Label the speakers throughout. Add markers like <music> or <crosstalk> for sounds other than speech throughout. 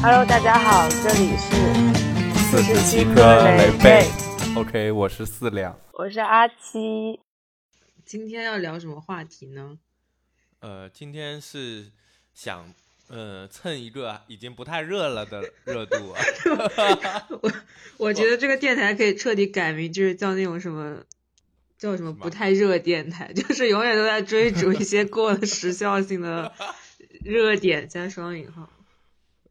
Speaker 1: Hello，大家好，这里是
Speaker 2: 四十七
Speaker 1: 颗
Speaker 2: 颗
Speaker 1: 雷
Speaker 2: 雷贝。OK，我是四两。
Speaker 1: 我是阿七。
Speaker 3: 今天要聊什么话题呢？
Speaker 2: 呃，今天是想呃蹭一个已经不太热了的热度啊。<laughs>
Speaker 3: 我我觉得这个电台可以彻底改名，就是叫那种什么叫什么不太热电台，<laughs> 就是永远都在追逐一些过了时效性的热点加双引号。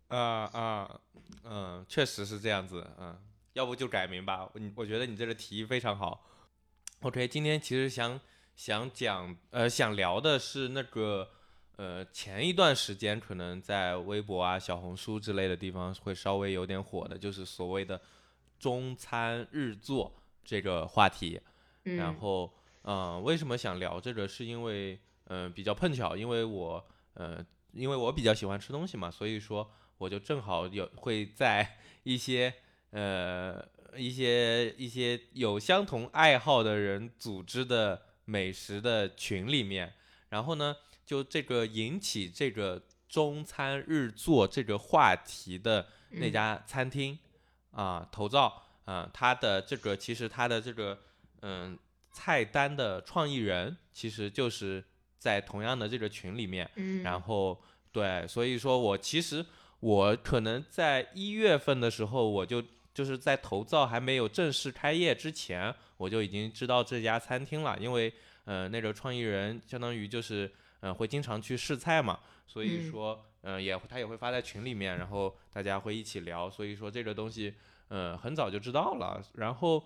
Speaker 2: 啊啊，嗯，确实是这样子，嗯，要不就改名吧。你我觉得你这个提议非常好。OK，今天其实想想讲，呃，想聊的是那个，呃，前一段时间可能在微博啊、小红书之类的地方会稍微有点火的，就是所谓的中餐日做这个话题。
Speaker 3: 嗯，
Speaker 2: 然后，嗯、为什么想聊这个？是因为，嗯、比较碰巧，因为我，呃，因为我比较喜欢吃东西嘛，所以说我就正好有会在 <laughs> 一些，呃，一些一些有相同爱好的人组织的美食的群里面，然后呢，就这个引起这个中餐日做这个话题的那
Speaker 3: 嗯。
Speaker 2: 家餐厅，啊，头灶，啊，它的这个其实它的这个，嗯，菜单的创意人其实就是在同样的这个群里面，
Speaker 3: 嗯，
Speaker 2: 然后对，所以说我其实我可能在一月份的时候，我就就是在头灶还没有正式开业之前，我就已经知道这家餐厅了，因为呃那个创意人相当于就是呃会经常去试菜嘛，所以
Speaker 3: 嗯。
Speaker 2: 说呃也他也会发在群里面，然后大家会一起聊，所以说这个东西呃很早就知道了，然后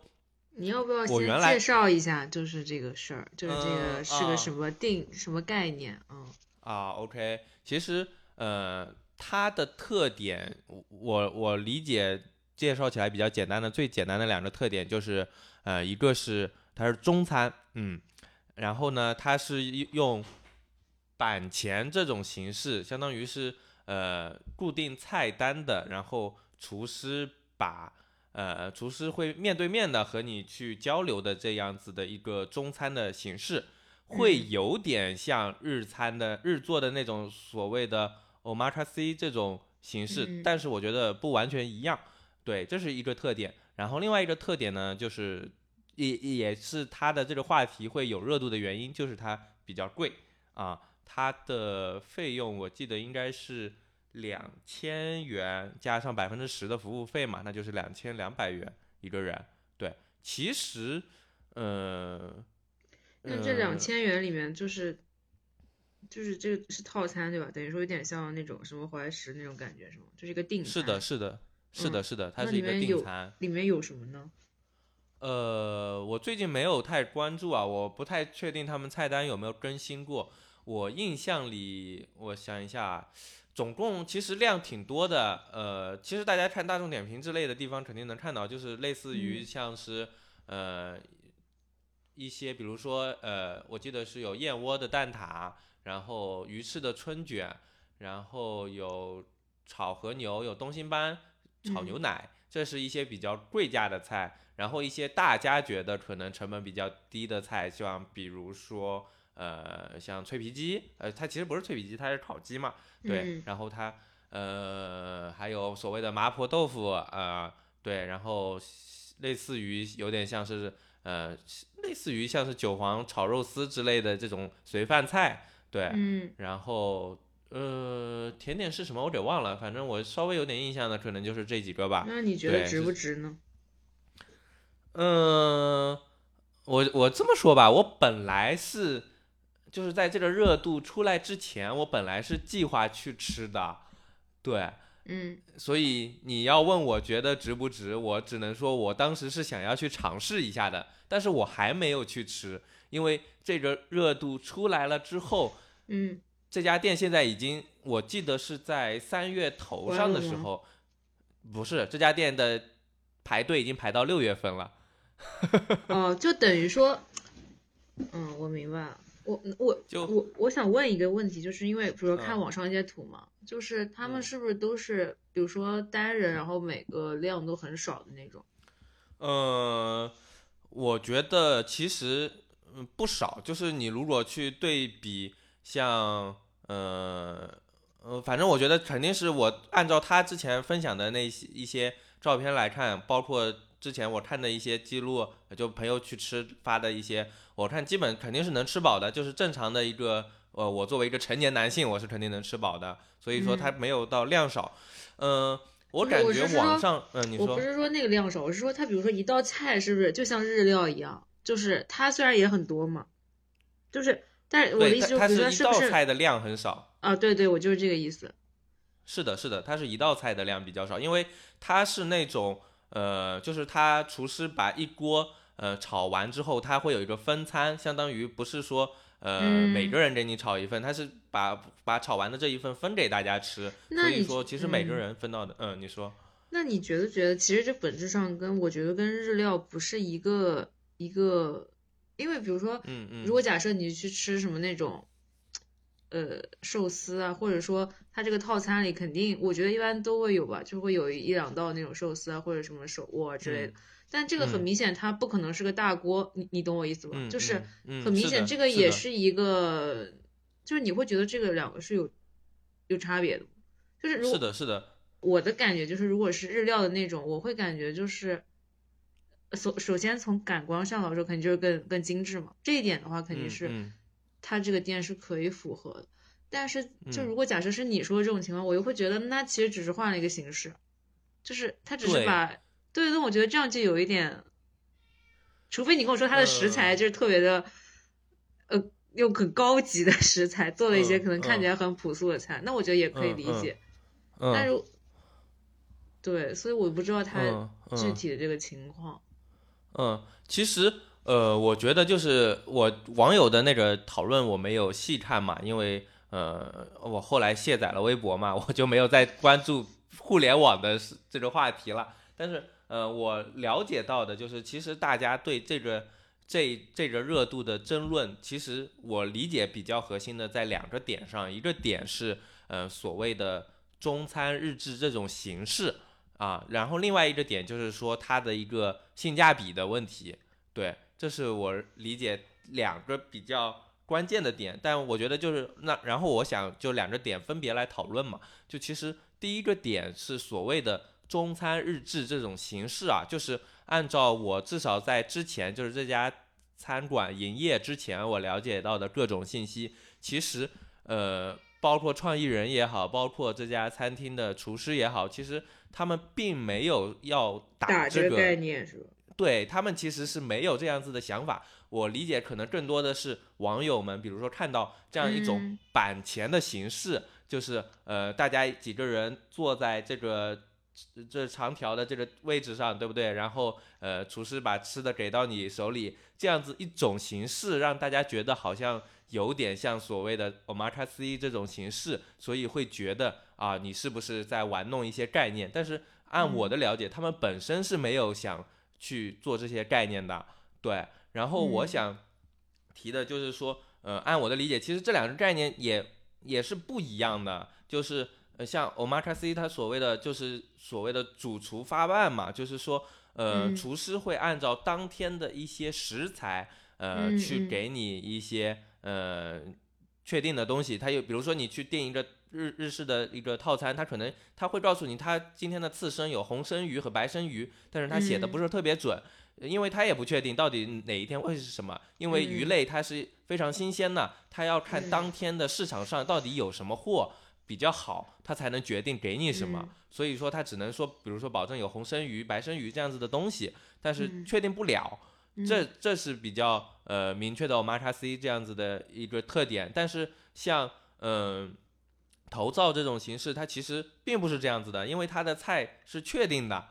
Speaker 3: 你要不要先介绍一下，就是这个事儿，就是这个是个什么定、什么概念？嗯。
Speaker 2: 啊，OK，其实呃，它的特点，我我理解介绍起来比较简单的，最简单的两个特点就是，呃，一个是它是中餐，嗯，然后呢，它是用板前这种形式，相当于是呃固定菜单的，然后厨师把呃厨师会面对面的和你去交流的这样子的一个中餐的形式。会
Speaker 3: 嗯
Speaker 2: 有点像日餐的日做的那种所谓的 omakase 这种形式，
Speaker 3: 嗯
Speaker 2: 但是我觉得不完全一样。对，这是一个特点。然后另外一个特点呢，就是也也是它的这个话题会有热度的原因，就是它比较贵啊，它的费用我记得应该是两千元加上百分之十的服务费嘛，那就是两千两百元一个人。对，其实，呃，
Speaker 3: 那这
Speaker 2: 呃
Speaker 3: 两千元里面就是就是这个是套餐对吧？等于说有点像那种什么怀石那种感觉是吗？就是一个定餐。
Speaker 2: 是的，是的，是的，
Speaker 3: 嗯
Speaker 2: 是的，它是一个定餐。
Speaker 3: 里面有什么呢？
Speaker 2: 呃，我最近没有太关注啊，我不太确定他们菜单有没有更新过。我印象里，我想一下啊，总共其实量挺多的。呃，其实大家看大众点评之类的地方肯定能看到，就是类似于
Speaker 3: 嗯
Speaker 2: 像是、呃一些，比如说呃，我记得是有燕窝的蛋挞，然后鱼翅的春卷，然后有炒和牛，有东星斑炒
Speaker 3: 嗯
Speaker 2: 牛奶，这是一些比较贵价的菜。然后一些大家觉得可能成本比较低的菜，像比如说呃像脆皮鸡，呃它其实不是脆皮鸡，它是烤鸡嘛，对。
Speaker 3: 嗯
Speaker 2: 然后它呃还有所谓的麻婆豆腐，呃对，然后类似于有点像是呃类似于像是韭黄炒肉丝之类的这种随饭菜，对。
Speaker 3: 嗯
Speaker 2: 然后呃甜点是什么我给忘了，反正我稍微有点印象的可能就是这几个吧。
Speaker 3: 那你觉得值不值呢？
Speaker 2: 嗯，我我这么说吧，我本来是就是在这个热度出来之前，我本来是计划去吃的，对，
Speaker 3: 嗯
Speaker 2: 所以你要问我觉得值不值，我只能说我当时是想要去尝试一下的，但是我还没有去吃，因为这个热度出来了之后，
Speaker 3: 嗯，
Speaker 2: 这家店现在已经，我记得是在三月头上的时候，不是这家店的排队已经排到六月份了。<laughs>
Speaker 3: 哦，就等于说，嗯，我明白了。我我
Speaker 2: 就
Speaker 3: 我我想问一个问题，就是因为比如说看
Speaker 2: 嗯
Speaker 3: 网上一些图嘛，就是他们
Speaker 2: 嗯
Speaker 3: 是不是都是，比如说单人，然后每个量都很少的那种？
Speaker 2: 呃，我觉得其实嗯不少，就是你如果去对比像呃呃，反正我觉得肯定是我按照他之前分享的那些一些照片来看，包括之前我看的一些记录，就朋友去吃发的一些，我看基本肯定是能吃饱的，就是正常的一个，呃，我作为一个成年男性，我是肯定能吃饱的，所以说他没有到量少，嗯、我感觉网上，嗯、你说
Speaker 3: 我不，是说那个量少，我是说它比如说一道菜是不是就像日料一样，就是它虽然也很多嘛，就是但是我的
Speaker 2: 对，
Speaker 3: 意思就是，比如
Speaker 2: 它它是一道菜的量很少。
Speaker 3: 啊？对对，我就是这个意思。
Speaker 2: 是的，是的，它是一道菜的量比较少，因为它是那种呃，就是他厨师把一锅呃炒完之后，他会有一个分餐，相当于不是说呃、
Speaker 3: 嗯
Speaker 2: 每个人给你炒一份，他是把把炒完的这一份分给大家吃，所以说其实每个
Speaker 3: 嗯
Speaker 2: 人分到的，嗯，你说，
Speaker 3: 那你觉得觉得其实这本质上跟我觉得跟日料不是一个一个，因为比如说，
Speaker 2: 嗯嗯，
Speaker 3: 如果假设你去吃什么那种，呃，寿司啊，或者说它这个套餐里肯定，我觉得一般都会有吧，就会有一两道那种寿司啊，或者什么手握啊之类的。但这个很
Speaker 2: 嗯。
Speaker 3: 明显，它不可能是个大锅，你你懂我意思吧？
Speaker 2: 嗯
Speaker 3: 就是很明显，这个也
Speaker 2: 是
Speaker 3: 一个，就是你会觉得这个两个是有有差别的，就是如果
Speaker 2: 是的，是的，
Speaker 3: 我的感觉就是，如果是日料的那种，我会感觉就是，首首先从感官上来说，肯定就是更更精致嘛。这一点的话，肯定
Speaker 2: 嗯
Speaker 3: 是
Speaker 2: 嗯
Speaker 3: 它这个店是可以符合的。但是，就
Speaker 2: 嗯
Speaker 3: 如果假设是你说的这种情况，我又会觉得那其实只是换了一个形式，就是他只是把对那，我觉得这样就有一点，除非你跟我说它的食材
Speaker 2: 嗯
Speaker 3: 就是特别的，呃，用很高级的食材做了一些
Speaker 2: 嗯
Speaker 3: 可能看起
Speaker 2: 嗯
Speaker 3: 来很朴素的菜，那我觉得也可以理解。
Speaker 2: 嗯，
Speaker 3: 但是，对，所以我不知道他
Speaker 2: 嗯
Speaker 3: 具
Speaker 2: 嗯
Speaker 3: 体的这个情况。
Speaker 2: 嗯，其实呃，我觉得就是我网友的那个讨论我没有细看嘛，因为呃，我后来卸载了微博嘛，<laughs> 我就没有再关注互联网的这个话题了。但是呃，我了解到的就是，其实大家对这个这这个热度的争论，其实我理解比较核心的在两个点上，一个点是呃所谓的中餐日志这种形式。啊，然后另外一个点就是说它的一个性价比的问题，对，这是我理解两个比较关键的点。但我觉得就是那，然后我想就两个点分别来讨论嘛。就其实第一个点是所谓的中餐日志这种形式啊，就是按照我至少在之前就是这家餐馆营业之前我了解到的各种信息，其实呃。包括创意人也好，包括这家餐厅的厨师也好，其实他们并没有要打这个
Speaker 3: 这概念是吧？
Speaker 2: 对他们其实是没有这样子的想法。我理解可能更多的是网友们，比如说看到这样一种
Speaker 3: 嗯
Speaker 2: 板前的形式，就是呃大家几个人坐在这个这这长条的这个位置上，对不对？然后呃厨师把吃的给到你手里，这样子一种形式，让大家觉得好像有点像所谓的 omakase 这种形式，所以会觉得啊你是不是在玩弄一些概念？但是按我的了解，他们本身是没有想去做这些概念的，对。然后我
Speaker 3: 嗯
Speaker 2: 想提的就是说，呃，按我的理解，其实这两个概念也也是不一样的，就是呃，像 omakase 它所谓的就是所谓的主厨发办嘛，就是说，呃，
Speaker 3: 嗯。
Speaker 2: 厨师会按照当天的一些食材，呃，去给你一些呃确定的东西。他有比如说你去订一个日日式的一个套餐，他可能他会告诉你，他今天的刺身有红生鱼和白生鱼，但是他写的
Speaker 3: 嗯
Speaker 2: 不是特别准。因为他也不确定到底哪一天会是什么，因为鱼
Speaker 3: 嗯
Speaker 2: 类它是非常新鲜的，它要看
Speaker 3: 嗯
Speaker 2: 当天的市场上到底有什么货比较好，他才能决定给你什么。
Speaker 3: 嗯
Speaker 2: 所以说他只能说，比如说保证有红生鱼、白生鱼这样子的东西，但是
Speaker 3: 嗯
Speaker 2: 确定不了。这这是比较呃明确的 omakase 这样子的一个特点。但是像嗯、头灶这种形式，它其实并不是这样子的，因为它的菜是确定的，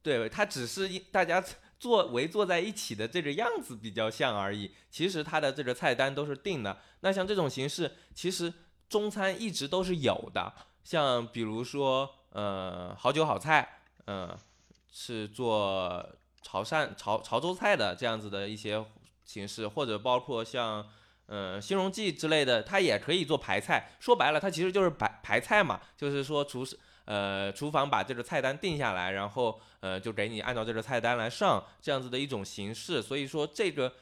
Speaker 2: 对，它只是大家坐围坐在一起的这个样子比较像而已。其实它的这个菜单都是定的。那像这种形式，其实中餐一直都是有的，像比如说呃好酒好菜，呃是做潮汕潮潮州菜的这样子的一些形式，或者包括像呃新荣记之类的，它也可以做排菜。说白了，它其实就是排排菜嘛，就是说厨师呃厨房把这个菜单定下来，然后呃就给你按照这个菜单来上这样子的一种形式。所以说这个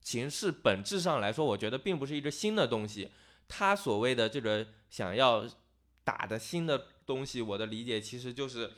Speaker 2: 形式本质上来说，我觉得并不是一个新的东西。它所谓的这个想要打的新的东西，我的理解其实就是，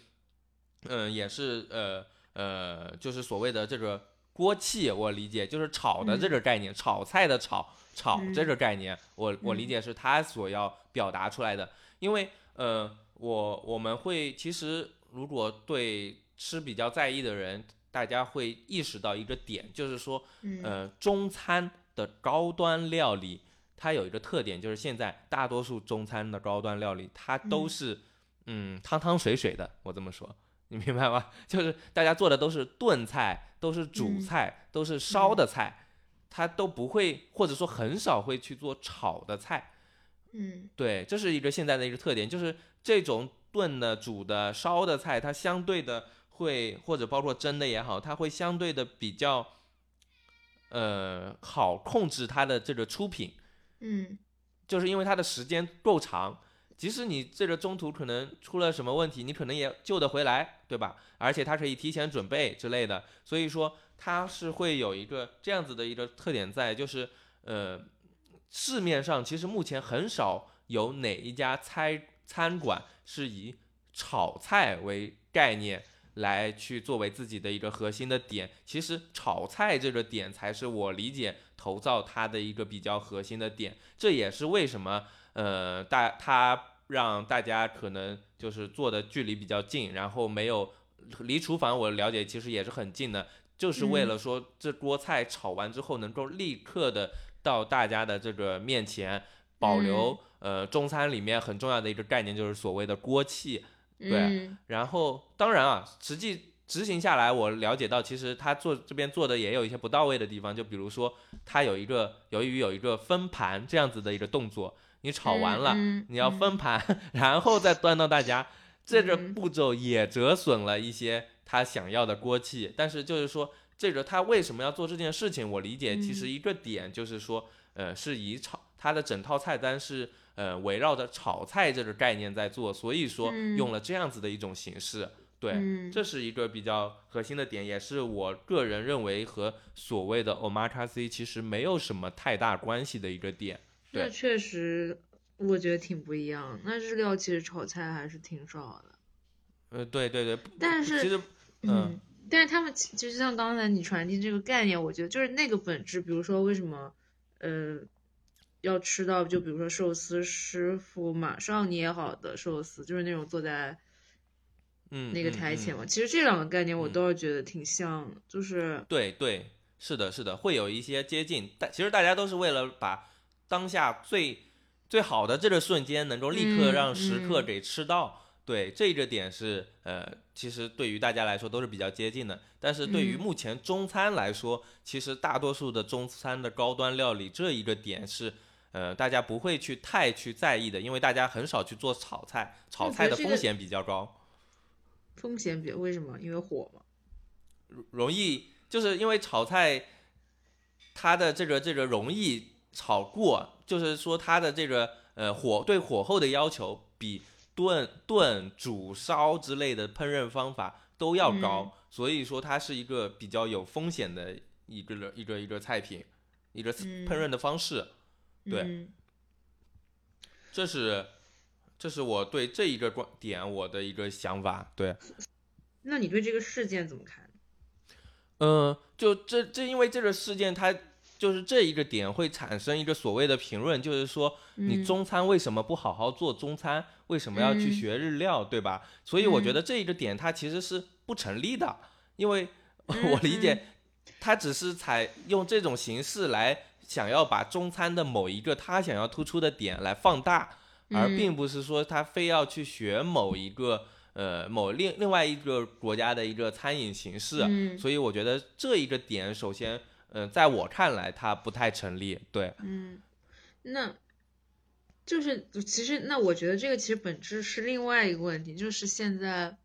Speaker 2: 嗯，也是呃呃，就是所谓的这个锅气，我理解就是炒的这个概念，炒菜的炒炒这个概念，我我理解是他所要表达出来的，因为呃，我我们会其实如果对吃比较在意的人，大家会意识到一个点，就是说，
Speaker 3: 嗯。
Speaker 2: 呃，中餐的高端料理，它有一个特点，就是现在大多数中餐的高端料理，它都
Speaker 3: 嗯。
Speaker 2: 是嗯汤汤水水的。我这么说，你明白吗？<laughs> 就是大家做的都是炖菜，都是煮
Speaker 3: 嗯
Speaker 2: 菜，都是烧的菜，他都不会，或者说很少会去做炒的菜。
Speaker 3: 嗯
Speaker 2: 对，这是一个现在的一个特点，就是这种炖的、煮的、烧的菜，它相对的会，或者包括蒸的也好，它会相对的比较，呃，好控制它的这个出品，
Speaker 3: 嗯
Speaker 2: 就是因为它的时间够长，即使你这个中途可能出了什么问题，你可能也救得回来，对吧？而且它可以提前准备之类的，所以说它是会有一个这样子的一个特点在，就是呃，市面上其实目前很少有哪一家餐餐馆是以炒菜为概念。来去作为自己的一个核心的点，其实炒菜这个点才是我理解投灶它的一个比较核心的点。这也是为什么呃大它让大家可能就是坐的距离比较近，然后没有离厨房我了解其实也是很近的，就是为了说这锅菜炒完之后能够立刻的到大家的这个面前，保留、呃中餐里面很重要的一个概念就是所谓的锅气。对
Speaker 3: 嗯。
Speaker 2: 然后当然啊，实际执行下来，我了解到其实他做这边做的也有一些不到位的地方，就比如说他有一个由于有一个分盘这样子的一个动作，你炒完了，
Speaker 3: 嗯
Speaker 2: 你要分盘，然后再端到大家，这个
Speaker 3: 嗯
Speaker 2: 步骤也折损了一些他想要的锅气。但是就是说，这个他为什么要做这件事情？我理解其实
Speaker 3: 嗯
Speaker 2: 一个点就是说，呃，是以炒他的整套菜单是呃围绕着炒菜这个概念在做，所以说
Speaker 3: 嗯
Speaker 2: 用了这样子的一种形式。对，
Speaker 3: 嗯
Speaker 2: 这是一个比较核心的点，也是我个人认为和所谓的 omakase 其实没有什么太大关系的一个点。对
Speaker 3: 那确实，我觉得挺不一样。那日料其实炒菜还是挺少的，
Speaker 2: 呃，对对对，
Speaker 3: 但是
Speaker 2: 其实，嗯
Speaker 3: 嗯，但是他们其实像刚才你传递这个概念，我觉得就是那个本质。比如说，为什么呃要吃到就比如说寿司师傅马上捏好的寿司，就是那种坐在
Speaker 2: 嗯，
Speaker 3: 那个台前嘛。其实这两个概念我
Speaker 2: 嗯
Speaker 3: 都是觉得挺像的，就是
Speaker 2: 对对，是的，是的，会有一些接近，但其实大家都是为了把当下最最好的这个瞬间能够立刻
Speaker 3: 嗯
Speaker 2: 让食客
Speaker 3: 嗯
Speaker 2: 给吃到。对，这个点是呃，其实对于大家来说都是比较接近的。但是对于
Speaker 3: 嗯
Speaker 2: 目前中餐来说，其实大多数的中餐的高端料理这一个点是。呃，大家不会去太去在意的，因为大家很少去做炒菜，炒菜的风险比较高。
Speaker 3: 风险比为什么？因为火嘛。
Speaker 2: 容易，就是因为炒菜，它的这个这个容易炒过，就是说它的这个呃火对火候的要求比炖、炖、煮、烧之类的烹饪方法都要高，所以说它是一个比较有风险的一个一个一个菜品，一个
Speaker 3: 嗯
Speaker 2: 烹饪的方式。对
Speaker 3: 嗯
Speaker 2: 这是这是我对这一个观点我的一个想法。对。
Speaker 3: 那你对这个事件怎么看？
Speaker 2: 嗯，就这这因为这个事件，它就是这一个点会产生一个所谓的评论，就是说你
Speaker 3: 嗯。
Speaker 2: 中餐为什么不好好做中餐，为什么要去
Speaker 3: 嗯。
Speaker 2: 学日料，对吧？所以我觉
Speaker 3: 嗯。
Speaker 2: 得这一个点它其实是不成立的，因为
Speaker 3: 嗯 <laughs>
Speaker 2: 我理解，它只是采用这种形式来想要把中餐的某一个他想要突出的点来放大，而
Speaker 3: 嗯。
Speaker 2: 并不是说他非要去学某一个呃某另另外一个国家的一个餐饮形式，
Speaker 3: 嗯。
Speaker 2: 所以我觉得这一个点，首先，呃，在我看来它不太成立。对，
Speaker 3: 嗯，那就是其实那我觉得这个其实本质是另外一个问题，就是现在，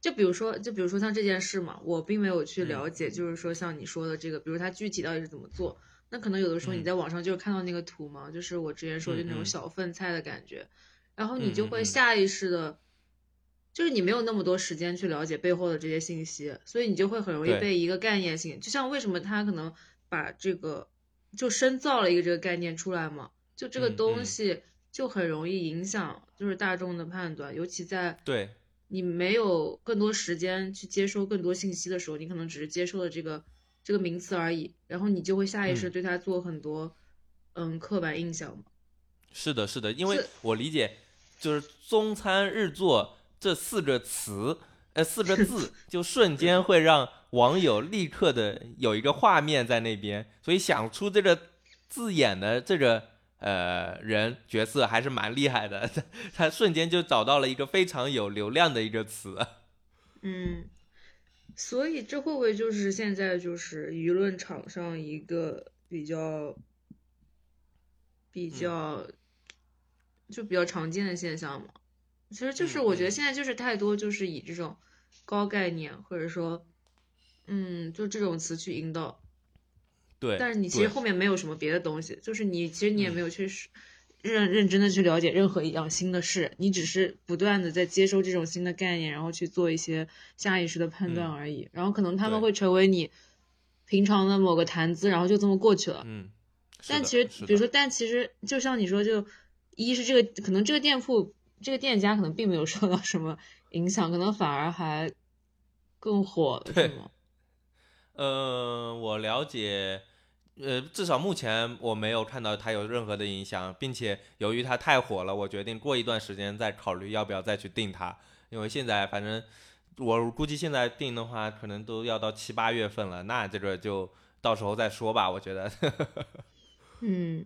Speaker 3: 就比如说就比如说像这件事嘛，我并没有去
Speaker 2: 嗯
Speaker 3: 了解，就是说像你说的这个，比如它具体到底是怎么做，那可能有的时候你
Speaker 2: 嗯
Speaker 3: 在网上就是看到那个图嘛，就是我之前说的那种
Speaker 2: 嗯嗯
Speaker 3: 小份菜的感觉，然后你就
Speaker 2: 嗯嗯嗯
Speaker 3: 会下意识的。就是你没有那么多时间去了解背后的这些信息，所以你就会很容易被一个概念性，就像为什么他可能把这个就深造了一个这个概念出来嘛，就这个东西就很容易影响就是大众的判断，尤其在
Speaker 2: 对。
Speaker 3: 你没有更多时间去接收更多信息的时候，你可能只是接受了这个这个名词而已，然后你就会下意识
Speaker 2: 嗯。
Speaker 3: 对它做很多嗯刻板印象嘛。
Speaker 2: 是的，是的，因为我理解，就是中餐日作这四个词，呃，四个字，就瞬间会让网友立刻的有一个画面在那边，所以想出这个字眼的这个呃人角色还是蛮厉害的，他 <laughs> 他瞬间就找到了一个非常有流量的一个词。
Speaker 3: 嗯，所以这会不会就是现在就是舆论场上一个比较比较、就比较常见的现象嘛？其实就是
Speaker 2: 嗯
Speaker 3: 我觉得
Speaker 2: 嗯
Speaker 3: 现在就是太多就是以这种高概念或者说嗯就这种词去引导，
Speaker 2: 对，
Speaker 3: 但是你其实后面没有什么别的东西，就是你其实你也
Speaker 2: 嗯
Speaker 3: 没有去是认认真的去了解任何一样新的事，你只是不断的在接收这种新的概念，然后去做一些下意识的判断
Speaker 2: 嗯
Speaker 3: 而已。然后可能他们会成为你平常的某个谈资，然后就这么过去了。
Speaker 2: 嗯，
Speaker 3: 但其实比如说，但其实就像你说，就一是这个可能这个店铺这个店家可能并没有受到什么影响，可能反而还更火了，是
Speaker 2: 对
Speaker 3: 吗？
Speaker 2: 呃，我了解，呃，至少目前我没有看到它有任何的影响，并且由于它太火了，我决定过一段时间再考虑要不要再去订它，因为现在反正我估计现在订的话，可能都要到七八月份了，那这个就到时候再说吧，我觉得，<laughs>
Speaker 3: 嗯，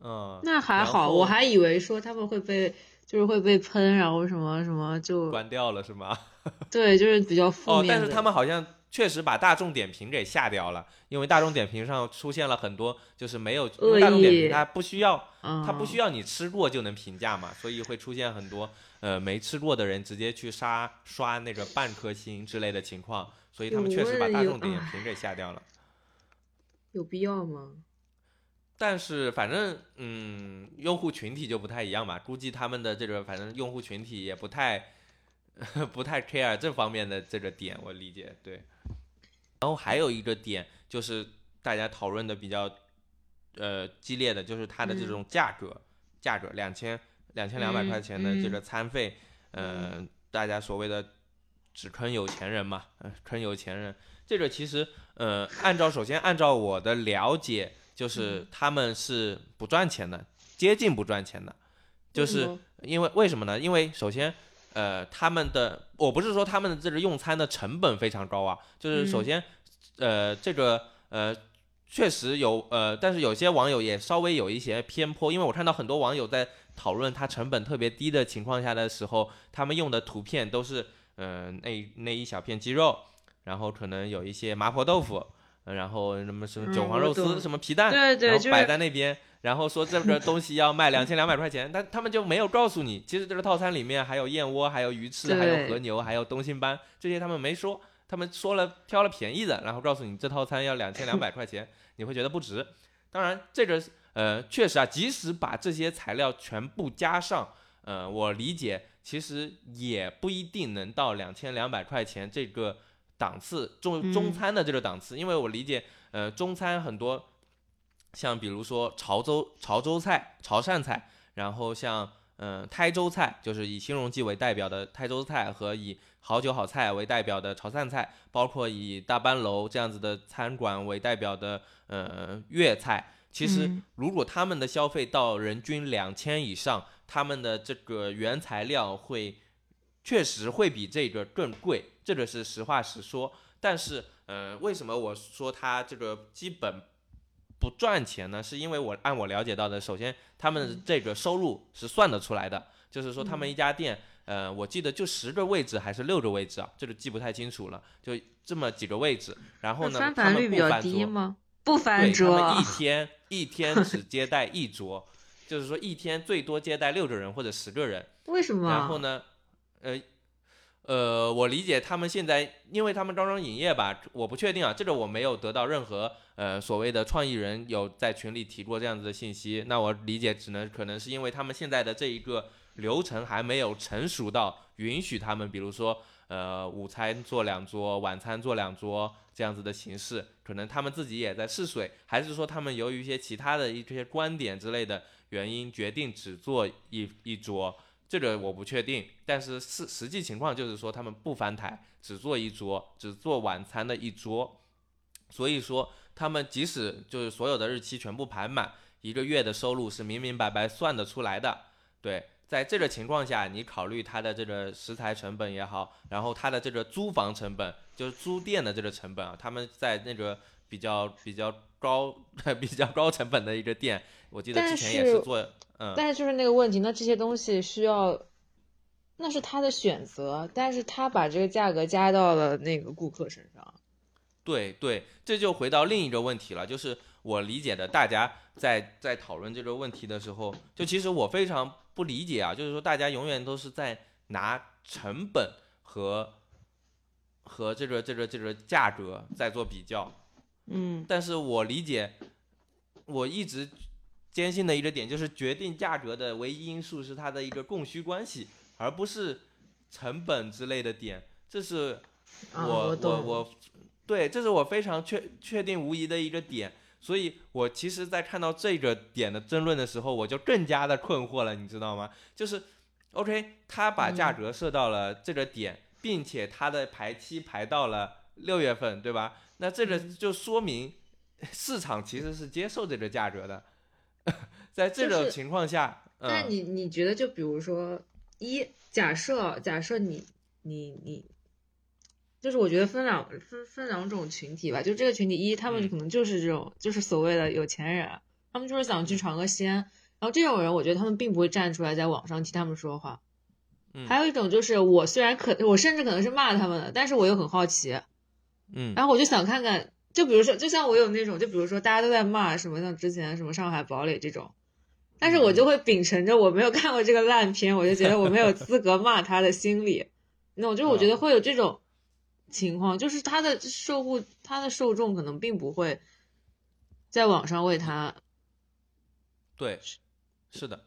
Speaker 2: 嗯，
Speaker 3: 那还好，我还以为说他们会被就是会被喷，然后什么什么就
Speaker 2: 关掉了是吗？<laughs>
Speaker 3: 对，就是比较负
Speaker 2: 哦，
Speaker 3: 面哦。
Speaker 2: 但是他们好像确实把大众点评给下掉了，因为大众点评上出现了很多就是没有，大众点评它不需要。
Speaker 3: 嗯，
Speaker 2: 它不需要你吃过就能评价嘛，所以会出现很多呃没吃过的人直接去刷刷那个半颗星之类的情况，所以他们确实把大众点评给下掉了。
Speaker 3: 有必要吗？
Speaker 2: 但是反正嗯，用户群体就不太一样吧，估计他们的这个反正用户群体也不太 <laughs> 不太 care 这方面的这个点，我理解对。然后还有一个点就是大家讨论的比较呃激烈的，就是它的这
Speaker 3: 嗯
Speaker 2: 种价格，价格两千两千两百
Speaker 3: 嗯
Speaker 2: 块钱的这
Speaker 3: 嗯
Speaker 2: 个餐费，呃，大家所谓的只坑有钱人嘛，呃坑有钱人。这个其实呃，按照首先按照我的了解，就是
Speaker 3: 嗯
Speaker 2: 他们是不赚钱的，接近不赚钱的，就是因为为什么呢？因为首先，呃，他们的我不是说他们的这个用餐的成本非常高啊，就是首
Speaker 3: 嗯
Speaker 2: 先，呃，这个呃确实有呃，但是有些网友也稍微有一些偏颇，因为我看到很多网友在讨论它成本特别低的情况下的时候，他们用的图片都是呃那那一小片鸡肉，然后可能有一些麻婆豆腐。呃然后什么什么
Speaker 3: 嗯
Speaker 2: 韭黄肉丝、什么皮蛋，
Speaker 3: 对对
Speaker 2: 然后摆在那边，然后说这个东西要卖两千两百块钱，但他们就没有告诉你，其实这个套餐里面还有燕窝，还有鱼翅，还有和牛，还有东星斑，这些他们没说，他们说了挑了便宜的，然后告诉你这套餐要两千两百块钱，你会觉得不值。当然，这个呃确实啊，即使把这些材料全部加上，呃，我理解其实也不一定能到两千两百块钱这个档次，中中
Speaker 3: 嗯。
Speaker 2: 餐的这个档次，因为我理解，呃，中餐很多，像比如说潮州潮州菜、潮汕菜，然后像嗯、呃台州菜，就是以新荣记为代表的台州菜和以好酒好菜为代表的潮汕菜，包括以大班楼这样子的餐馆为代表的呃粤菜。其实
Speaker 3: 嗯，
Speaker 2: 如果他们的消费到人均两千以上，他们的这个原材料会确实会比这个更贵，这个是实话实说。但是，呃，为什么我说它这个基本不赚钱呢？是因为我按我了解到的，首先他们的这个收入是算得出来的，就是说他们一家店，呃，我记得就十个位置还是六个位置啊，这个记不太清楚了，就这么几个位置。然后呢，
Speaker 3: 那翻
Speaker 2: 他们
Speaker 3: 盘率比较低吗？不翻桌
Speaker 2: 们一天一天只接待一桌，就是说一天最多接待六个人或者十个人。
Speaker 3: 为什么？
Speaker 2: 然后呢，呃，呃，我理解他们现在，因为他们刚刚营业吧，我不确定啊，这个我没有得到任何呃所谓的创意人有在群里提过这样子的信息。那我理解只能可能是因为他们现在的这一个流程还没有成熟到允许他们，比如说呃午餐做两桌，晚餐做两桌这样子的形式，可能他们自己也在试水，还是说他们由于一些其他的一些观点之类的原因决定只做一一桌，这个我不确定。但是实实际情况就是说他们不翻台，只做一桌，只做晚餐的一桌。所以说他们即使就是所有的日期全部排满，一个月的收入是明明白白算得出来的。对，在这个情况下，你考虑它的这个食材成本也好，然后它的这个租房成本，就是租店的这个成本啊，他们在那个比较比较高 <laughs> 比较高成本的一个店，我记得之前也是做，嗯，
Speaker 3: 但是就是那个问题，那这些东西需要，那是他的选择，但是他把这个价格加到了那个顾客身上。
Speaker 2: 对对，这就回到另一个问题了，就是我理解的，大家在在讨论这个问题的时候，就其实我非常不理解啊，就是说大家永远都是在拿成本和和这个这个这个价格在做比较，
Speaker 3: 嗯，
Speaker 2: 但是我理解，我一直坚信的一个点就是决定价格的唯一因素是它的一个供需关系，而不是成本之类的点，这是我、
Speaker 3: 啊我
Speaker 2: 我我对，这是我非常确确定无疑的一个点。所以，我其实，在看到这个点的争论的时候，我就更加的困惑了，你知道吗？就是，OK，他把价格设到了这个点，并且他的排期排到了六月份，对吧？那这个就说明市场其实是接受这个价格的。<laughs> 在这种情况下，嗯，
Speaker 3: 但你你觉得，就比如说，一假设假设你你你，就是我觉得分两分分两种群体吧，就这个群体一，他们
Speaker 2: 嗯。
Speaker 3: 可能就是这种、就是所谓的有钱人，他们就是想去尝个鲜，然后这种人，我觉得他们并不会站出来在网上替他们说话。
Speaker 2: 嗯。
Speaker 3: 还有一种就是我虽然可我甚至可能是骂他们的，但是我又很好奇，
Speaker 2: 嗯。
Speaker 3: 然后我就想看看，就比如说，就像我有那种，就比如说大家都在骂什么，像之前什么上海堡垒这种，但是我就会秉承着我没有看过这个烂片，我就觉得我没有资格骂他的心理。那我就我觉得会有这种情况，就是他的受户，他的受众可能并不会在网上为他，
Speaker 2: 对，是的，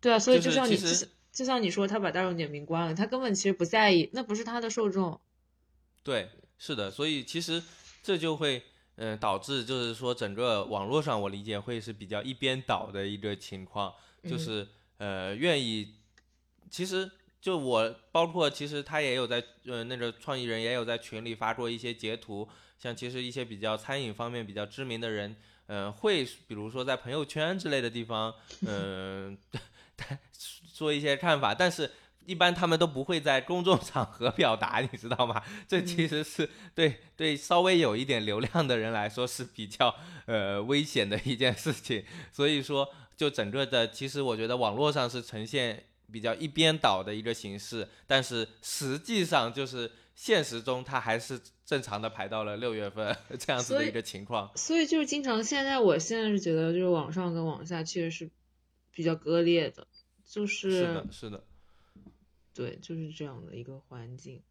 Speaker 3: 对啊，所以
Speaker 2: 就
Speaker 3: 就是像你，就像你说他把大众点评关了，他根本其实不在意，那不是他的受众。
Speaker 2: 对，是的，所以其实这就会，嗯、导致就是说整个网络上我理解会是比较一边倒的一个情况，就
Speaker 3: 嗯
Speaker 2: 是呃愿意，其实就我包括其实他也有在呃那个创意人也有在群里发过一些截图，像其实一些比较餐饮方面比较知名的人，嗯、会比如说在朋友圈之类的地方，嗯、<laughs> 说一些看法，但是一般他们都不会在公众场合表达，你知道吗？这其实是对对稍微有一点流量的人来说是比较呃危险的一件事情。所以说，就整个的，其实我觉得网络上是呈现比较一边倒的一个形式，但是实际上就是现实中它还是正常的排到了六月份这样子的一个情况。
Speaker 3: 所以就是经常现在，我现在是觉得就是网上跟网下确实是比较割裂的，就是
Speaker 2: 是的，是的。
Speaker 3: 对，就是这样的一个环境。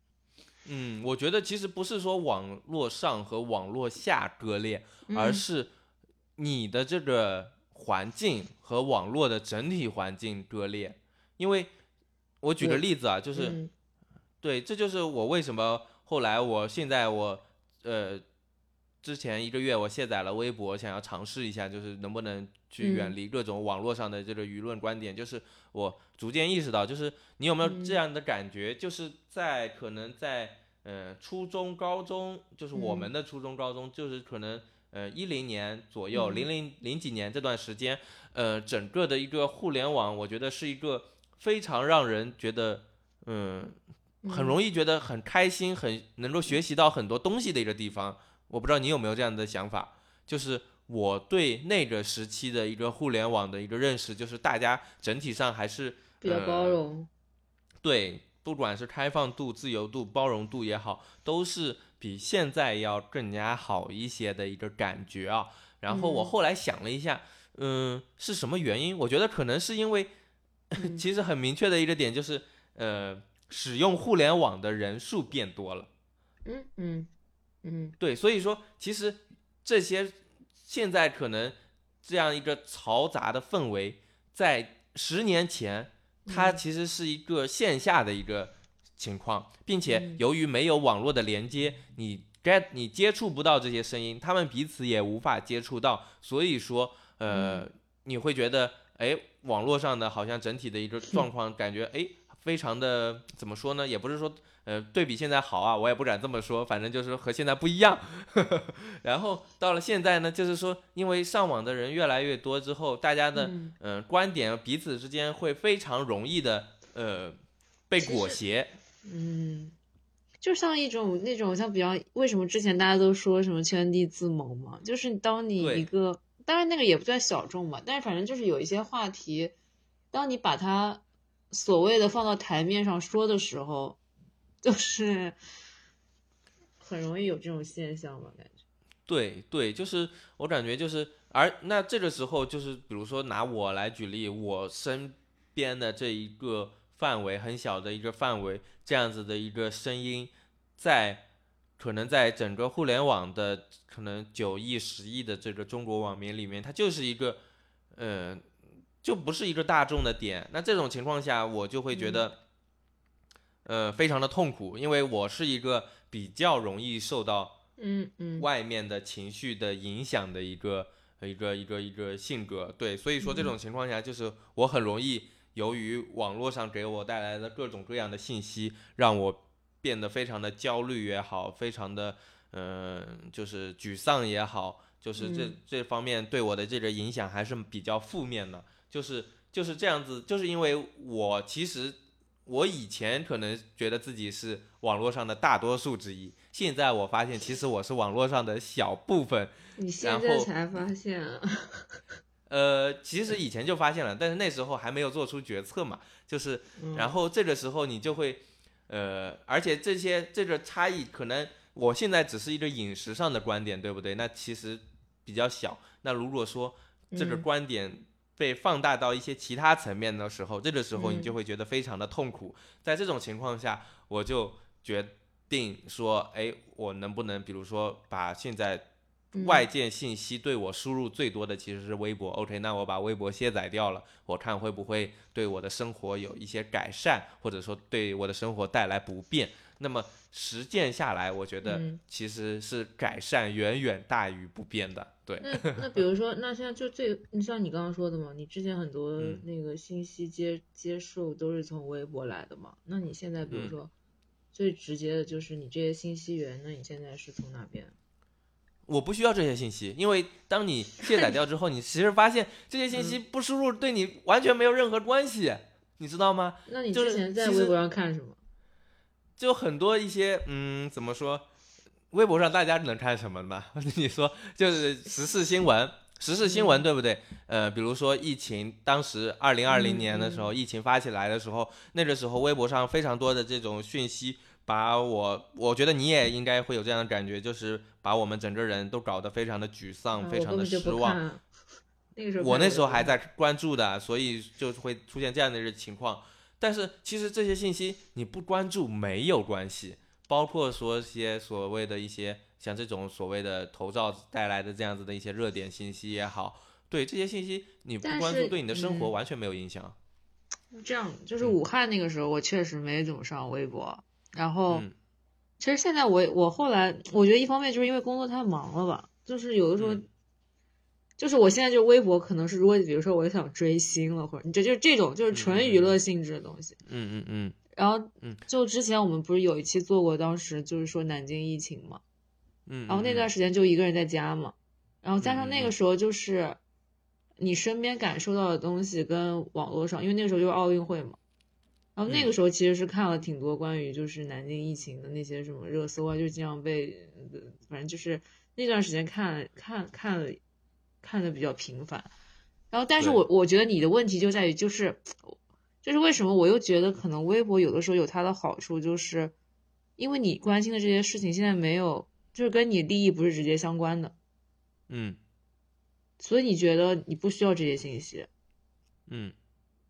Speaker 2: 嗯，我觉得其实不是说网络上和网络下割裂，而
Speaker 3: 嗯
Speaker 2: 是你的这个环境和网络的整体环境割裂。因为我举个例子啊，就是、
Speaker 3: 嗯
Speaker 2: 对，这就是我为什么后来我现在我呃之前一个月我卸载了微博，想要尝试一下，就是能不能去远
Speaker 3: 嗯
Speaker 2: 离各种网络上的这个舆论观点。就是我逐渐意识到，就是你有没有这
Speaker 3: 嗯
Speaker 2: 样的感觉，就是在可能在呃初中、高中，就是我们
Speaker 3: 嗯
Speaker 2: 的初中、高中，就是可能呃一零年左右，
Speaker 3: 嗯
Speaker 2: 零零零几年这段时间，呃整个的一个互联网，我觉得是一个非常让人觉得嗯。很容易觉得很开心，很能够学习到很多东西的一个地方。我不知道你有没有这样的想法，就是我对那个时期的一个互联网的一个认识，就是大家整体上还是
Speaker 3: 比较包
Speaker 2: 呃
Speaker 3: 容。
Speaker 2: 对，不管是开放度、自由度、包容度也好，都是比现在要更加好一些的一个感觉啊。然后我
Speaker 3: 嗯
Speaker 2: 后来想了一下，嗯，是什么原因？我觉得可能是因为，
Speaker 3: 嗯 <laughs>
Speaker 2: 其实很明确的一个点就是，呃，使用互联网的人数变多了。
Speaker 3: 嗯嗯嗯。
Speaker 2: 对，所以说其实这些现在可能这样一个嘈杂的氛围，在十年前，它
Speaker 3: 嗯。
Speaker 2: 其实是一个线下的一个情况，并且
Speaker 3: 嗯。
Speaker 2: 由于没有网络的连接，你 get 你接触不到这些声音，他们彼此也无法接触到，所以说呃，你会觉得哎，网络上的好像整体的一个状况，感觉哎，非常的怎么说呢？也不是说呃对比现在好啊，我也不敢这么说，反正就是和现在不一样。<laughs> 然后到了现在呢，就是说因为上网的人越来越多之后，大家的
Speaker 3: 嗯
Speaker 2: 观点彼此之间会非常容易的呃被裹挟。
Speaker 3: 嗯，就像一种那种像比较，为什么之前大家都说什么圈地自萌嘛？就是当你一个，当然那个也不算小众嘛，但是反正就是有一些话题，当你把它所谓的放到台面上说的时候，就是 <laughs> 很容易有这种现象吧，感觉。
Speaker 2: 对对，就是我感觉就是，而那这个时候就是，比如说拿我来举例，我身边的这一个范围很小的一个范围，这样子的一个声音，在可能在整个互联网的可能九亿、十亿的这个中国网民里面，它就是一个，呃，就不是一个大众的点。那这种情况下，我就会觉得，呃，非常的痛苦，因为我是一个比较容易受到。
Speaker 3: 嗯嗯。
Speaker 2: 外面的情绪的影响的一个一个一个一个性格，对，所以说这种情况下，就是我很容易由于网络上给我带来的各种各样的信息，让我变得非常的焦虑也好，非常的嗯、呃就是沮丧也好，就是这、
Speaker 3: 嗯。
Speaker 2: 这方面对我的这个影响还是比较负面的，就是就是这样子，就是因为我其实我以前可能觉得自己是网络上的大多数之一，现在我发现 <laughs> 其实我是网络上的小部分。
Speaker 3: 你
Speaker 2: 然
Speaker 3: 现在
Speaker 2: 后
Speaker 3: 才发现啊？<laughs>
Speaker 2: 呃，其实以前就发现了，但是那时候还没有做出决策嘛，就是，
Speaker 3: 嗯
Speaker 2: 然后这个时候你就会，呃，而且这些这个差异可能我现在只是一个饮食上的观点，对不对？那其实比较小。那如果说这个
Speaker 3: 嗯
Speaker 2: 观点被放大到一些其他层面的时候，这个时候你
Speaker 3: 嗯
Speaker 2: 就会觉得非常的痛苦。在这种情况下，我就决定说，哎，我能不能比如说把现在
Speaker 3: 嗯
Speaker 2: 外界信息对我输入最多的其实是微博，OK，那我把微博卸载掉了，我看会不会对我的生活有一些改善，或者说对我的生活带来不便。那么实践下来，我觉得
Speaker 3: 嗯
Speaker 2: 其实是改善远远大于不变的。对，
Speaker 3: 那那比如说，那现在就最，你像你刚刚说的嘛，你之前很多
Speaker 2: 嗯
Speaker 3: 那个信息接接受都是从微博来的嘛，那你现在比如
Speaker 2: 嗯
Speaker 3: 说最直接的就是你这些信息源，那你现在是从哪边？
Speaker 2: 我不需要这些信息，因为当你卸载掉之后，你其实发现这些信息不输入对你完全没有任何关系，你知道吗？
Speaker 3: 那你之前在微博上看什么？
Speaker 2: 就很多一些，嗯，怎么说？微博上大家能看什么呢？<laughs> 你说就是时事新闻，时事新闻对不对？呃，比如说疫情，当时二零二零
Speaker 3: 嗯
Speaker 2: 年的时候，疫情发起来的时候，那个时候微博上非常多的这种讯息，把我，我觉得你也应该会有这样的感觉，就是把我们整个人都搞得非常的沮丧，
Speaker 3: 啊
Speaker 2: 非常的失望。
Speaker 3: 那个时候
Speaker 2: 我那时候还在关注的，所以就会出现这样的情况。但是其实这些信息你不关注没有关系，包括说一些所谓的一些像这种所谓的头罩带来的这样子的一些热点信息也好，对这些信息你不关注，对你的生活
Speaker 3: 嗯
Speaker 2: 完全没有影响。
Speaker 3: 这样，就是
Speaker 2: 嗯
Speaker 3: 武汉那个时候，我确实没怎么上微博。然后，
Speaker 2: 嗯
Speaker 3: 其实现在我我后来，我觉得一方面就是因为工作太忙了吧，就是有的时候，
Speaker 2: 嗯
Speaker 3: 就是我现在就微博可能是，如果比如说我想追星了，或者你这就是这种就是纯娱乐性质的东西。
Speaker 2: 嗯嗯嗯。
Speaker 3: 然后
Speaker 2: 嗯，
Speaker 3: 就之前我们不是有一期做过，当时就是说南京疫情嘛，
Speaker 2: 嗯，
Speaker 3: 然后那段
Speaker 2: 嗯
Speaker 3: 时间就一个人在家嘛，然后加上那个时候就是你身边感受到的东西跟网络上，因为那个时候就是奥运会嘛，然后那个
Speaker 2: 嗯。
Speaker 3: 时候其实是看了挺多关于就是南京疫情的那些什么热搜啊，就经常被，呃反正就是那段时间看看看了看的比较频繁，然后但是我我觉得你的问题就在于就是就是为什么我又觉得可能微博有的时候有它的好处，就是因为你关心的这些事情现在没有，就是跟你利益不是直接相关的，
Speaker 2: 嗯。
Speaker 3: 所以你觉得你不需要这些信息。
Speaker 2: 嗯。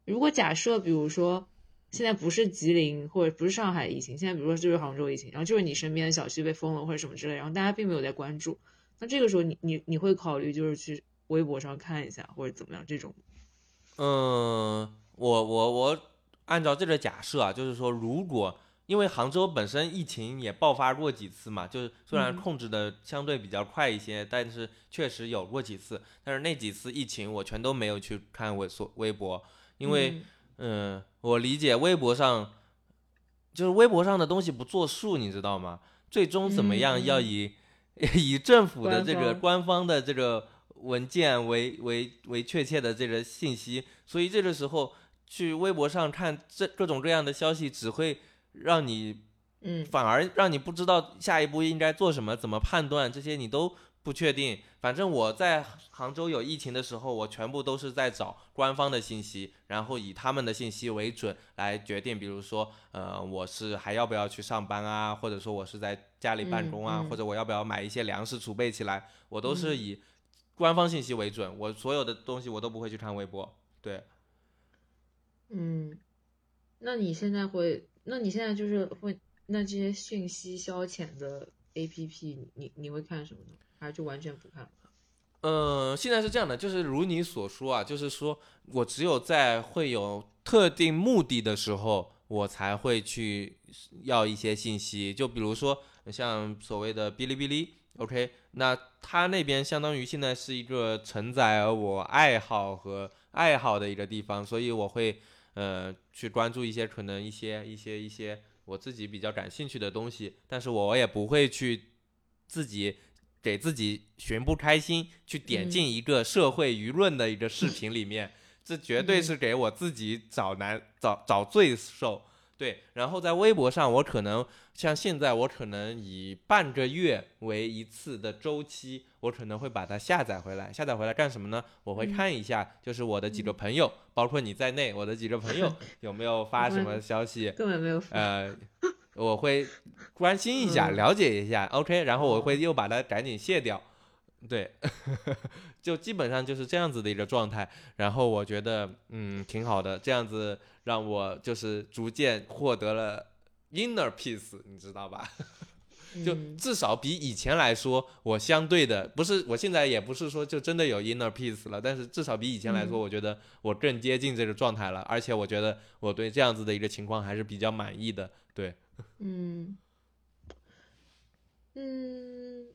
Speaker 3: 如果假设比如说现在不是吉林或者不是上海疫情，现在比如说就是杭州疫情，然后就是你身边的小区被封了或者什么之类，然后大家并没有在关注，那这个时候你你你会考虑就是去微博上看一下或者怎么样这种？
Speaker 2: 嗯，我我我按照这个假设啊，就是说，如果因为杭州本身疫情也爆发过几次嘛，就是虽然
Speaker 3: 嗯
Speaker 2: 控制的相对比较快一些，但是确实有过几次。但是那几次疫情我全都没有去看微所微博，因为
Speaker 3: 嗯
Speaker 2: 嗯，我理解微博上就是微博上的东西不作数，你知道吗？最终怎么样
Speaker 3: 嗯
Speaker 2: 要以、<laughs> 以政府的这个官方。的这个文件为为为确切的这个信息，所以这个时候去微博上看这各种各样的消息，只会让你
Speaker 3: 嗯。
Speaker 2: 反而让你不知道下一步应该做什么，怎么判断这些你都不确定。反正我在杭州有疫情的时候，我全部都是在找官方的信息，然后以他们的信息为准来决定，比如说，呃，我是还要不要去上班啊，或者说我是在家里办公啊，
Speaker 3: 嗯嗯
Speaker 2: 或者我要不要买一些粮食储备起来，我都是
Speaker 3: 嗯
Speaker 2: 以官方信息为准，我所有的东西我都不会去看微博。对，
Speaker 3: 嗯，那你现在会，那你现在就是会，那这些信息消遣的 A P P，你你会看什么呢？还是就完全不看？
Speaker 2: 呃，现在是这样的，就是如你所说啊，就是说我只有在会有特定目的的时候，我才会去要一些信息。就比如说像所谓的哔哩哔哩，OK，那它那边相当于现在是一个承载我爱好和爱好的一个地方，所以我会呃去关注一些可能一些一些一些我自己比较感兴趣的东西，但是我也不会去自己给自己寻不开心，去点进一个社会舆论的一个视频里面，<laughs> 这绝对是给我自己找难找找罪受。对，然后在微博上，我可能像现在，我可能以半个月为一次的周期，我可能会把它下载回来。下载回来干什么呢？我会
Speaker 3: 嗯
Speaker 2: 看一下，就是我的几个朋友，包括你在内，我的几个朋友有没有发什么消息，<laughs>
Speaker 3: 根本没有。
Speaker 2: 呃，我会关心一下，
Speaker 3: 嗯
Speaker 2: 了解一下，OK，然后我会又把它赶紧卸掉，对，<laughs> 就基本上就是这样子的一个状态。然后我觉得，嗯，挺好的，这样子让我就是逐渐获得了 inner peace，你知道吧？<laughs> 就
Speaker 3: 嗯
Speaker 2: 至少比以前来说，我相对的不是，我现在也不是说就真的有 inner peace 了，但是至少比以前来说，
Speaker 3: 嗯
Speaker 2: 我觉得我更接近这个状态了，而且我觉得我对这样子的一个情况还是比较满意的。对，
Speaker 3: 嗯。嗯，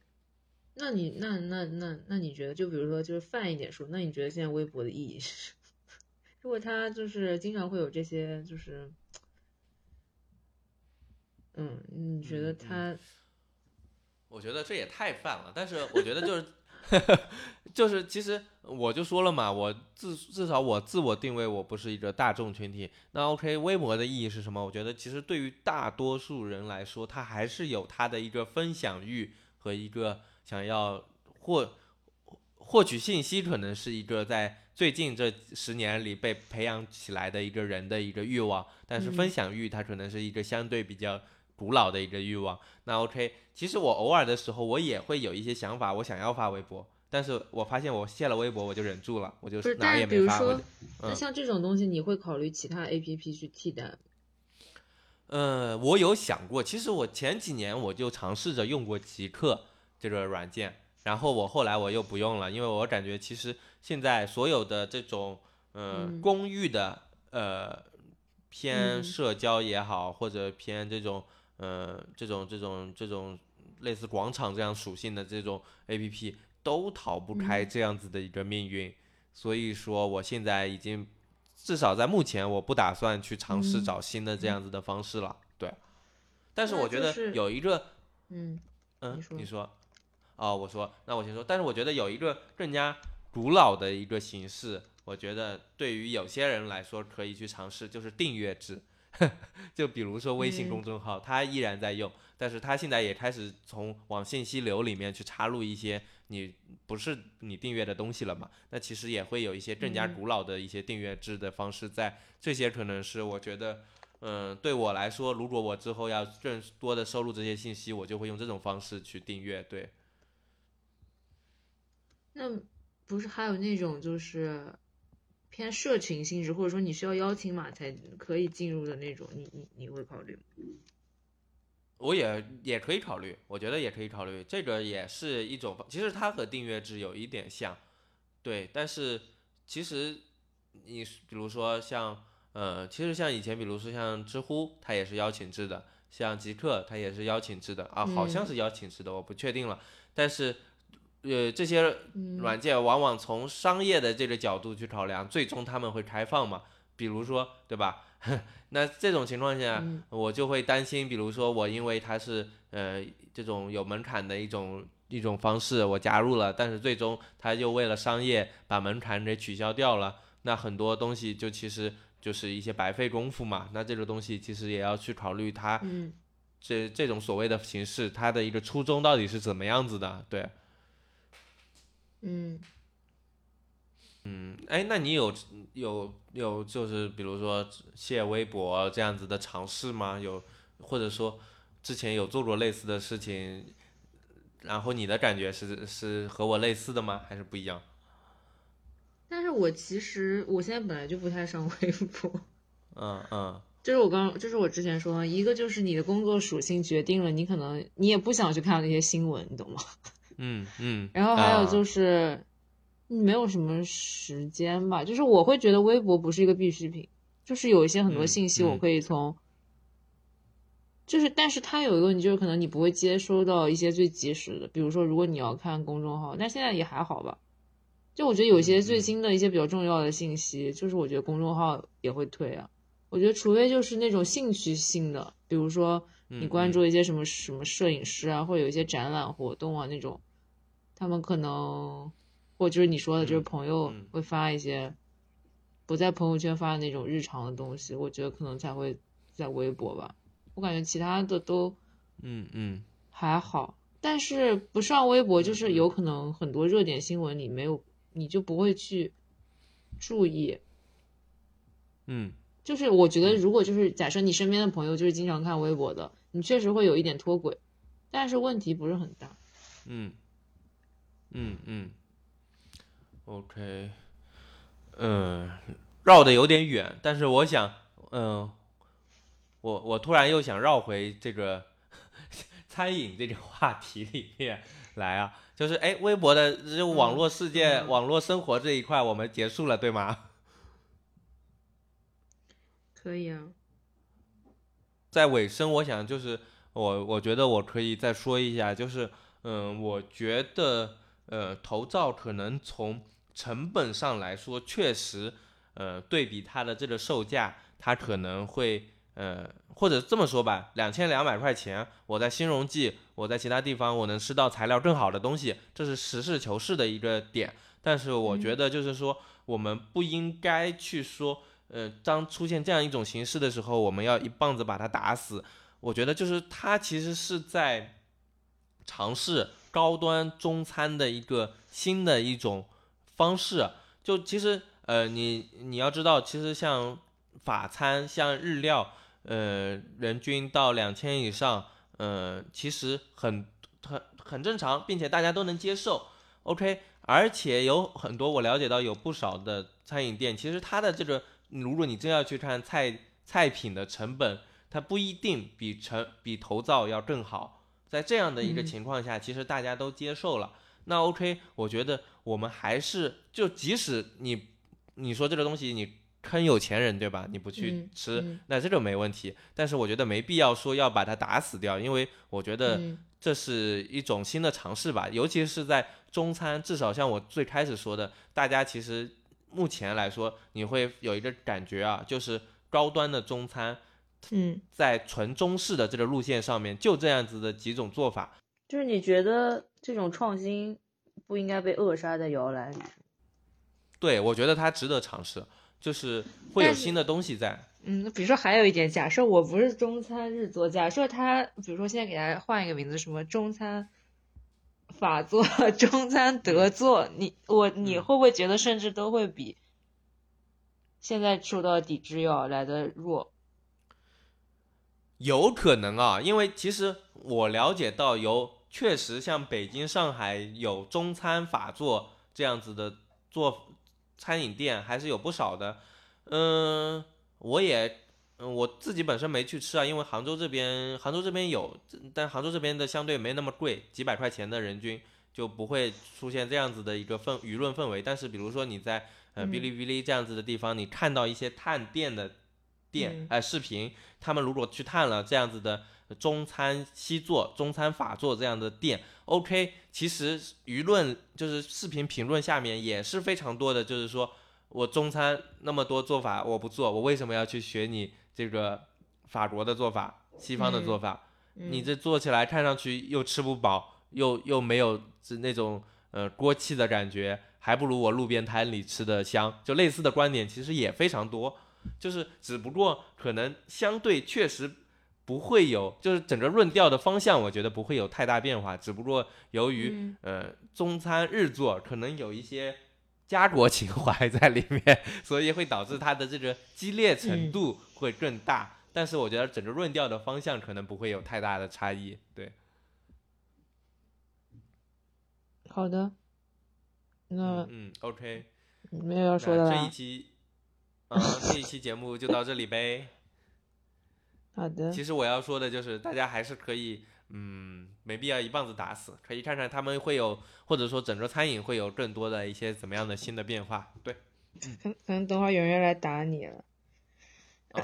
Speaker 3: 那你那那那那你觉得，就比如说就是泛一点说，那你觉得现在微博的意义是什么？<laughs> 如果他就是经常会有这些，就是，嗯，你觉得
Speaker 2: 他嗯，我觉得这也太泛了，但是我觉得就是 <laughs> 就是其实我就说了嘛，我至至少我自我定位我不是一个大众群体。那 OK，微博的意义是什么？我觉得其实对于大多数人来说，它还是有它的一个分享欲和一个想要获获取信息，可能是一个在最近这十年里被培养起来的一个人的一个欲望。但是
Speaker 3: 嗯
Speaker 2: 分享欲它可能是一个相对比较古老的一个欲望。那 OK，其实我偶尔的时候，我也会有一些想法，我想要发微博，但是我发现我卸了微博，我就忍住了，我就哪儿
Speaker 3: 但是比如
Speaker 2: 也没发。
Speaker 3: 那像这种东西，你会考虑其他 APP 去替代
Speaker 2: 我有想过，其实我前几年我就尝试着用过极客这个软件，然后我后来我又不用了，因为我感觉其实现在所有的这种呃
Speaker 3: 嗯。
Speaker 2: 公寓的呃偏
Speaker 3: 嗯。
Speaker 2: 社交也好，或者偏这种呃这种这种这种类似广场这样属性的这种 APP 都逃不开
Speaker 3: 嗯
Speaker 2: 这样子的一个命运，所以说我现在已经至少在目前我不打算去尝试
Speaker 3: 嗯
Speaker 2: 找新的这样子的方式了，对。但是我觉得有一个，
Speaker 3: 嗯
Speaker 2: 嗯，
Speaker 3: 你说
Speaker 2: 你说，哦，我说，那我先说。但是我觉得有一个更加古老的一个形式，我觉得对于有些人来说可以去尝试，就是订阅制。<laughs> 就比如说微信公
Speaker 3: 嗯
Speaker 2: 众号，它依然在用，但是它现在也开始从往信息流里面去插入一些你不是你订阅的东西了嘛？那其实也会有一些更加
Speaker 3: 嗯
Speaker 2: 古老的一些订阅制的方式在，这些可能是我觉得。嗯，对我来说，如果我之后要更多的收录这些信息，我就会用这种方式去订阅。对，
Speaker 3: 那不是还有那种就是偏社群性质，或者说你需要邀请码才可以进入的那种，你你你会考虑吗？
Speaker 2: 我也也可以考虑，我觉得也可以考虑，这个也是一种，其实它和订阅制有一点像，对，但是其实你比如说像呃，其实像以前比如说像知乎，它也是邀请制的，像极客它也是邀请制的啊，好像是邀请制的，我不确定了。但是，呃，这些软件往往从商业的这个角度去考量，最终他们会开放嘛？比如说，对吧？<laughs> 那这种情况下，我就会担心，比如说我因为它是呃这种有门槛的一种一种方式，我加入了，但是最终他又为了商业把门槛给取消掉了，那很多东西就其实就是一些白费功夫嘛。那这个东西其实也要去考虑它，这这种所谓的形式，它的一个初衷到底是怎么样子的？对，
Speaker 3: 嗯。
Speaker 2: 嗯，哎，那你有有有就是比如说卸微博这样子的尝试吗？有或者说之前有做过类似的事情，然后你的感觉是是和我类似的吗？还是不一样？
Speaker 3: 但是我其实我现在本来就不太上微博。<laughs>
Speaker 2: 嗯嗯。
Speaker 3: 就是我刚就是我之前说，一个就是你的工作属性决定了你可能你也不想去看那些新闻，你懂吗？
Speaker 2: 嗯嗯。
Speaker 3: 然后还有就是。没有什么时间吧，就是我会觉得微博不是一个必需品，就是有一些很多信息我可以从，就是但是它有一个问题，就是可能你不会接收到一些最及时的，比如说如果你要看公众号，但现在也还好吧，就我觉得有些最新的一些比较重要的信息，就是我觉得公众号也会推啊，我觉得除非就是那种兴趣性的，比如说你关注一些什么什么摄影师啊，或者有一些展览活动啊那种，他们可能。或就是你说的，就是朋友会发一些不在朋友圈发的那种日常的东西，我觉得可能才会在微博吧。我感觉其他的都，
Speaker 2: 嗯嗯，
Speaker 3: 还好。但是不上微博，就是有可能很多热点新闻你没有，你就不会去注意。
Speaker 2: 嗯，
Speaker 3: 就是我觉得，如果就是假设你身边的朋友就是经常看微博的，你确实会有一点脱轨，但是问题不是很大。
Speaker 2: 嗯，嗯嗯。OK，嗯，绕的有点远，但是我想，嗯，我我突然又想绕回这个 <laughs> 餐饮这个话题里面来啊，就是哎，微博的这网络世界、网络生活这一块我们结束了，对吗？<laughs>
Speaker 3: 可以啊。
Speaker 2: 在尾声，我想就是我我觉得我可以再说一下，就是嗯，我觉得呃，头罩可能从成本上来说，确实，呃，对比它的这个售价，它可能会，呃，或者这么说吧，两千两百块钱，我在新荣记，我在其他地方，我能吃到材料更好的东西，这是实事求是的一个点。但是我觉得，就是说，我们不应该去说，呃，当出现这样一种形式的时候，我们要一棒子把它打死。我觉得，就是它其实是在尝试高端中餐的一个新的一种。方式就其实呃你你要知道，其实像法餐像日料，呃人均到两千以上，呃其实很很很正常，并且大家都能接受。OK，而且有很多我了解到有不少的餐饮店，其实它的这个如果你真要去看菜菜品的成本，它不一定比成比头灶要更好。在这样的一个情况下，其实大家都接受了。那 OK，我觉得我们还是就即使你你说这个东西你坑有钱人对吧？你不去吃，那这个没问题。但是我觉得没必要说要把它打死掉，因为我觉得这是一种新的尝试吧。尤其是在中餐，至少像我最开始说的，大家其实目前来说，你会有一个感觉啊，就是高端的中餐，
Speaker 3: 嗯，
Speaker 2: 在纯中式的这个路线上面，就这样子的几种做法。
Speaker 1: 就是你觉得这种创新不应该被扼杀在摇篮里？
Speaker 2: 对，我觉得它值得尝试，就是会有新的东西在。
Speaker 3: 嗯，比如说还有一点，假设我不是中餐日做，假设他，比如说现在给他换一个名字，什么中餐法做、<laughs> 中餐德做，你我你会不会觉得甚至都会比现在受到抵制要来的弱？
Speaker 2: 有可能啊，因为其实我了解到有确实像北京、上海有中餐法做这样子的做餐饮店还是有不少的。嗯，我也嗯我自己本身没去吃啊，因为杭州这边杭州这边有，但杭州这边的相对没那么贵，几百块钱的人均就不会出现这样子的一个氛舆论氛围。但是比如说你在呃哔哩哔哩这样子的地方，你看到一些探店的店
Speaker 3: 嗯
Speaker 2: 哎、视频，他们如果去探了这样子的中餐西做、中餐法做这样的店，OK，其实舆论就是视频评论下面也是非常多的，就是说我中餐那么多做法我不做，我为什么要去学你这个法国的做法、西方的做法？你
Speaker 3: 嗯
Speaker 2: 这做起来看上去又吃不饱，又又没有是那种呃锅气的感觉，还不如我路边摊里吃的香。就类似的观点其实也非常多，就是只不过可能相对确实不会有，就是整个论调的方向，我觉得不会有太大变化。只不过由于、
Speaker 3: 嗯
Speaker 2: 呃中餐日做可能有一些家国情怀在里面，<laughs> 所以会导致它的这个激烈程
Speaker 3: 嗯
Speaker 2: 度会更大。但是我觉得整个论调的方向可能不会有太大的差异。对，
Speaker 3: 好的，那
Speaker 2: 嗯，OK，
Speaker 3: 没有要说的
Speaker 2: 这一
Speaker 3: 啦。
Speaker 2: 期，啊、<laughs> 这一期节目就到这里呗。
Speaker 3: 好的，
Speaker 2: 其实我要说的就是，大家还是可以，嗯，没必要一棒子打死，可以看看他们会有，或者说整个餐饮会有更多的一些怎么样的新的变化。对，
Speaker 3: 可可能等会儿有人来打你了。
Speaker 2: 啊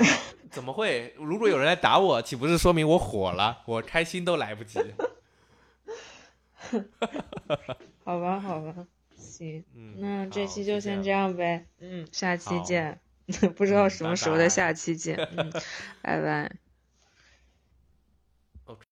Speaker 2: 怎么会？如果有人来打我，岂不是说明我火了？我开心都来不及。<laughs>
Speaker 3: 好吧，好吧，行，
Speaker 2: 嗯，
Speaker 3: 那这期就先这
Speaker 2: 样。
Speaker 3: 呗。嗯，下期见。<laughs> 不知道
Speaker 2: 嗯
Speaker 3: 什么时候的下期见。嗯，拜拜。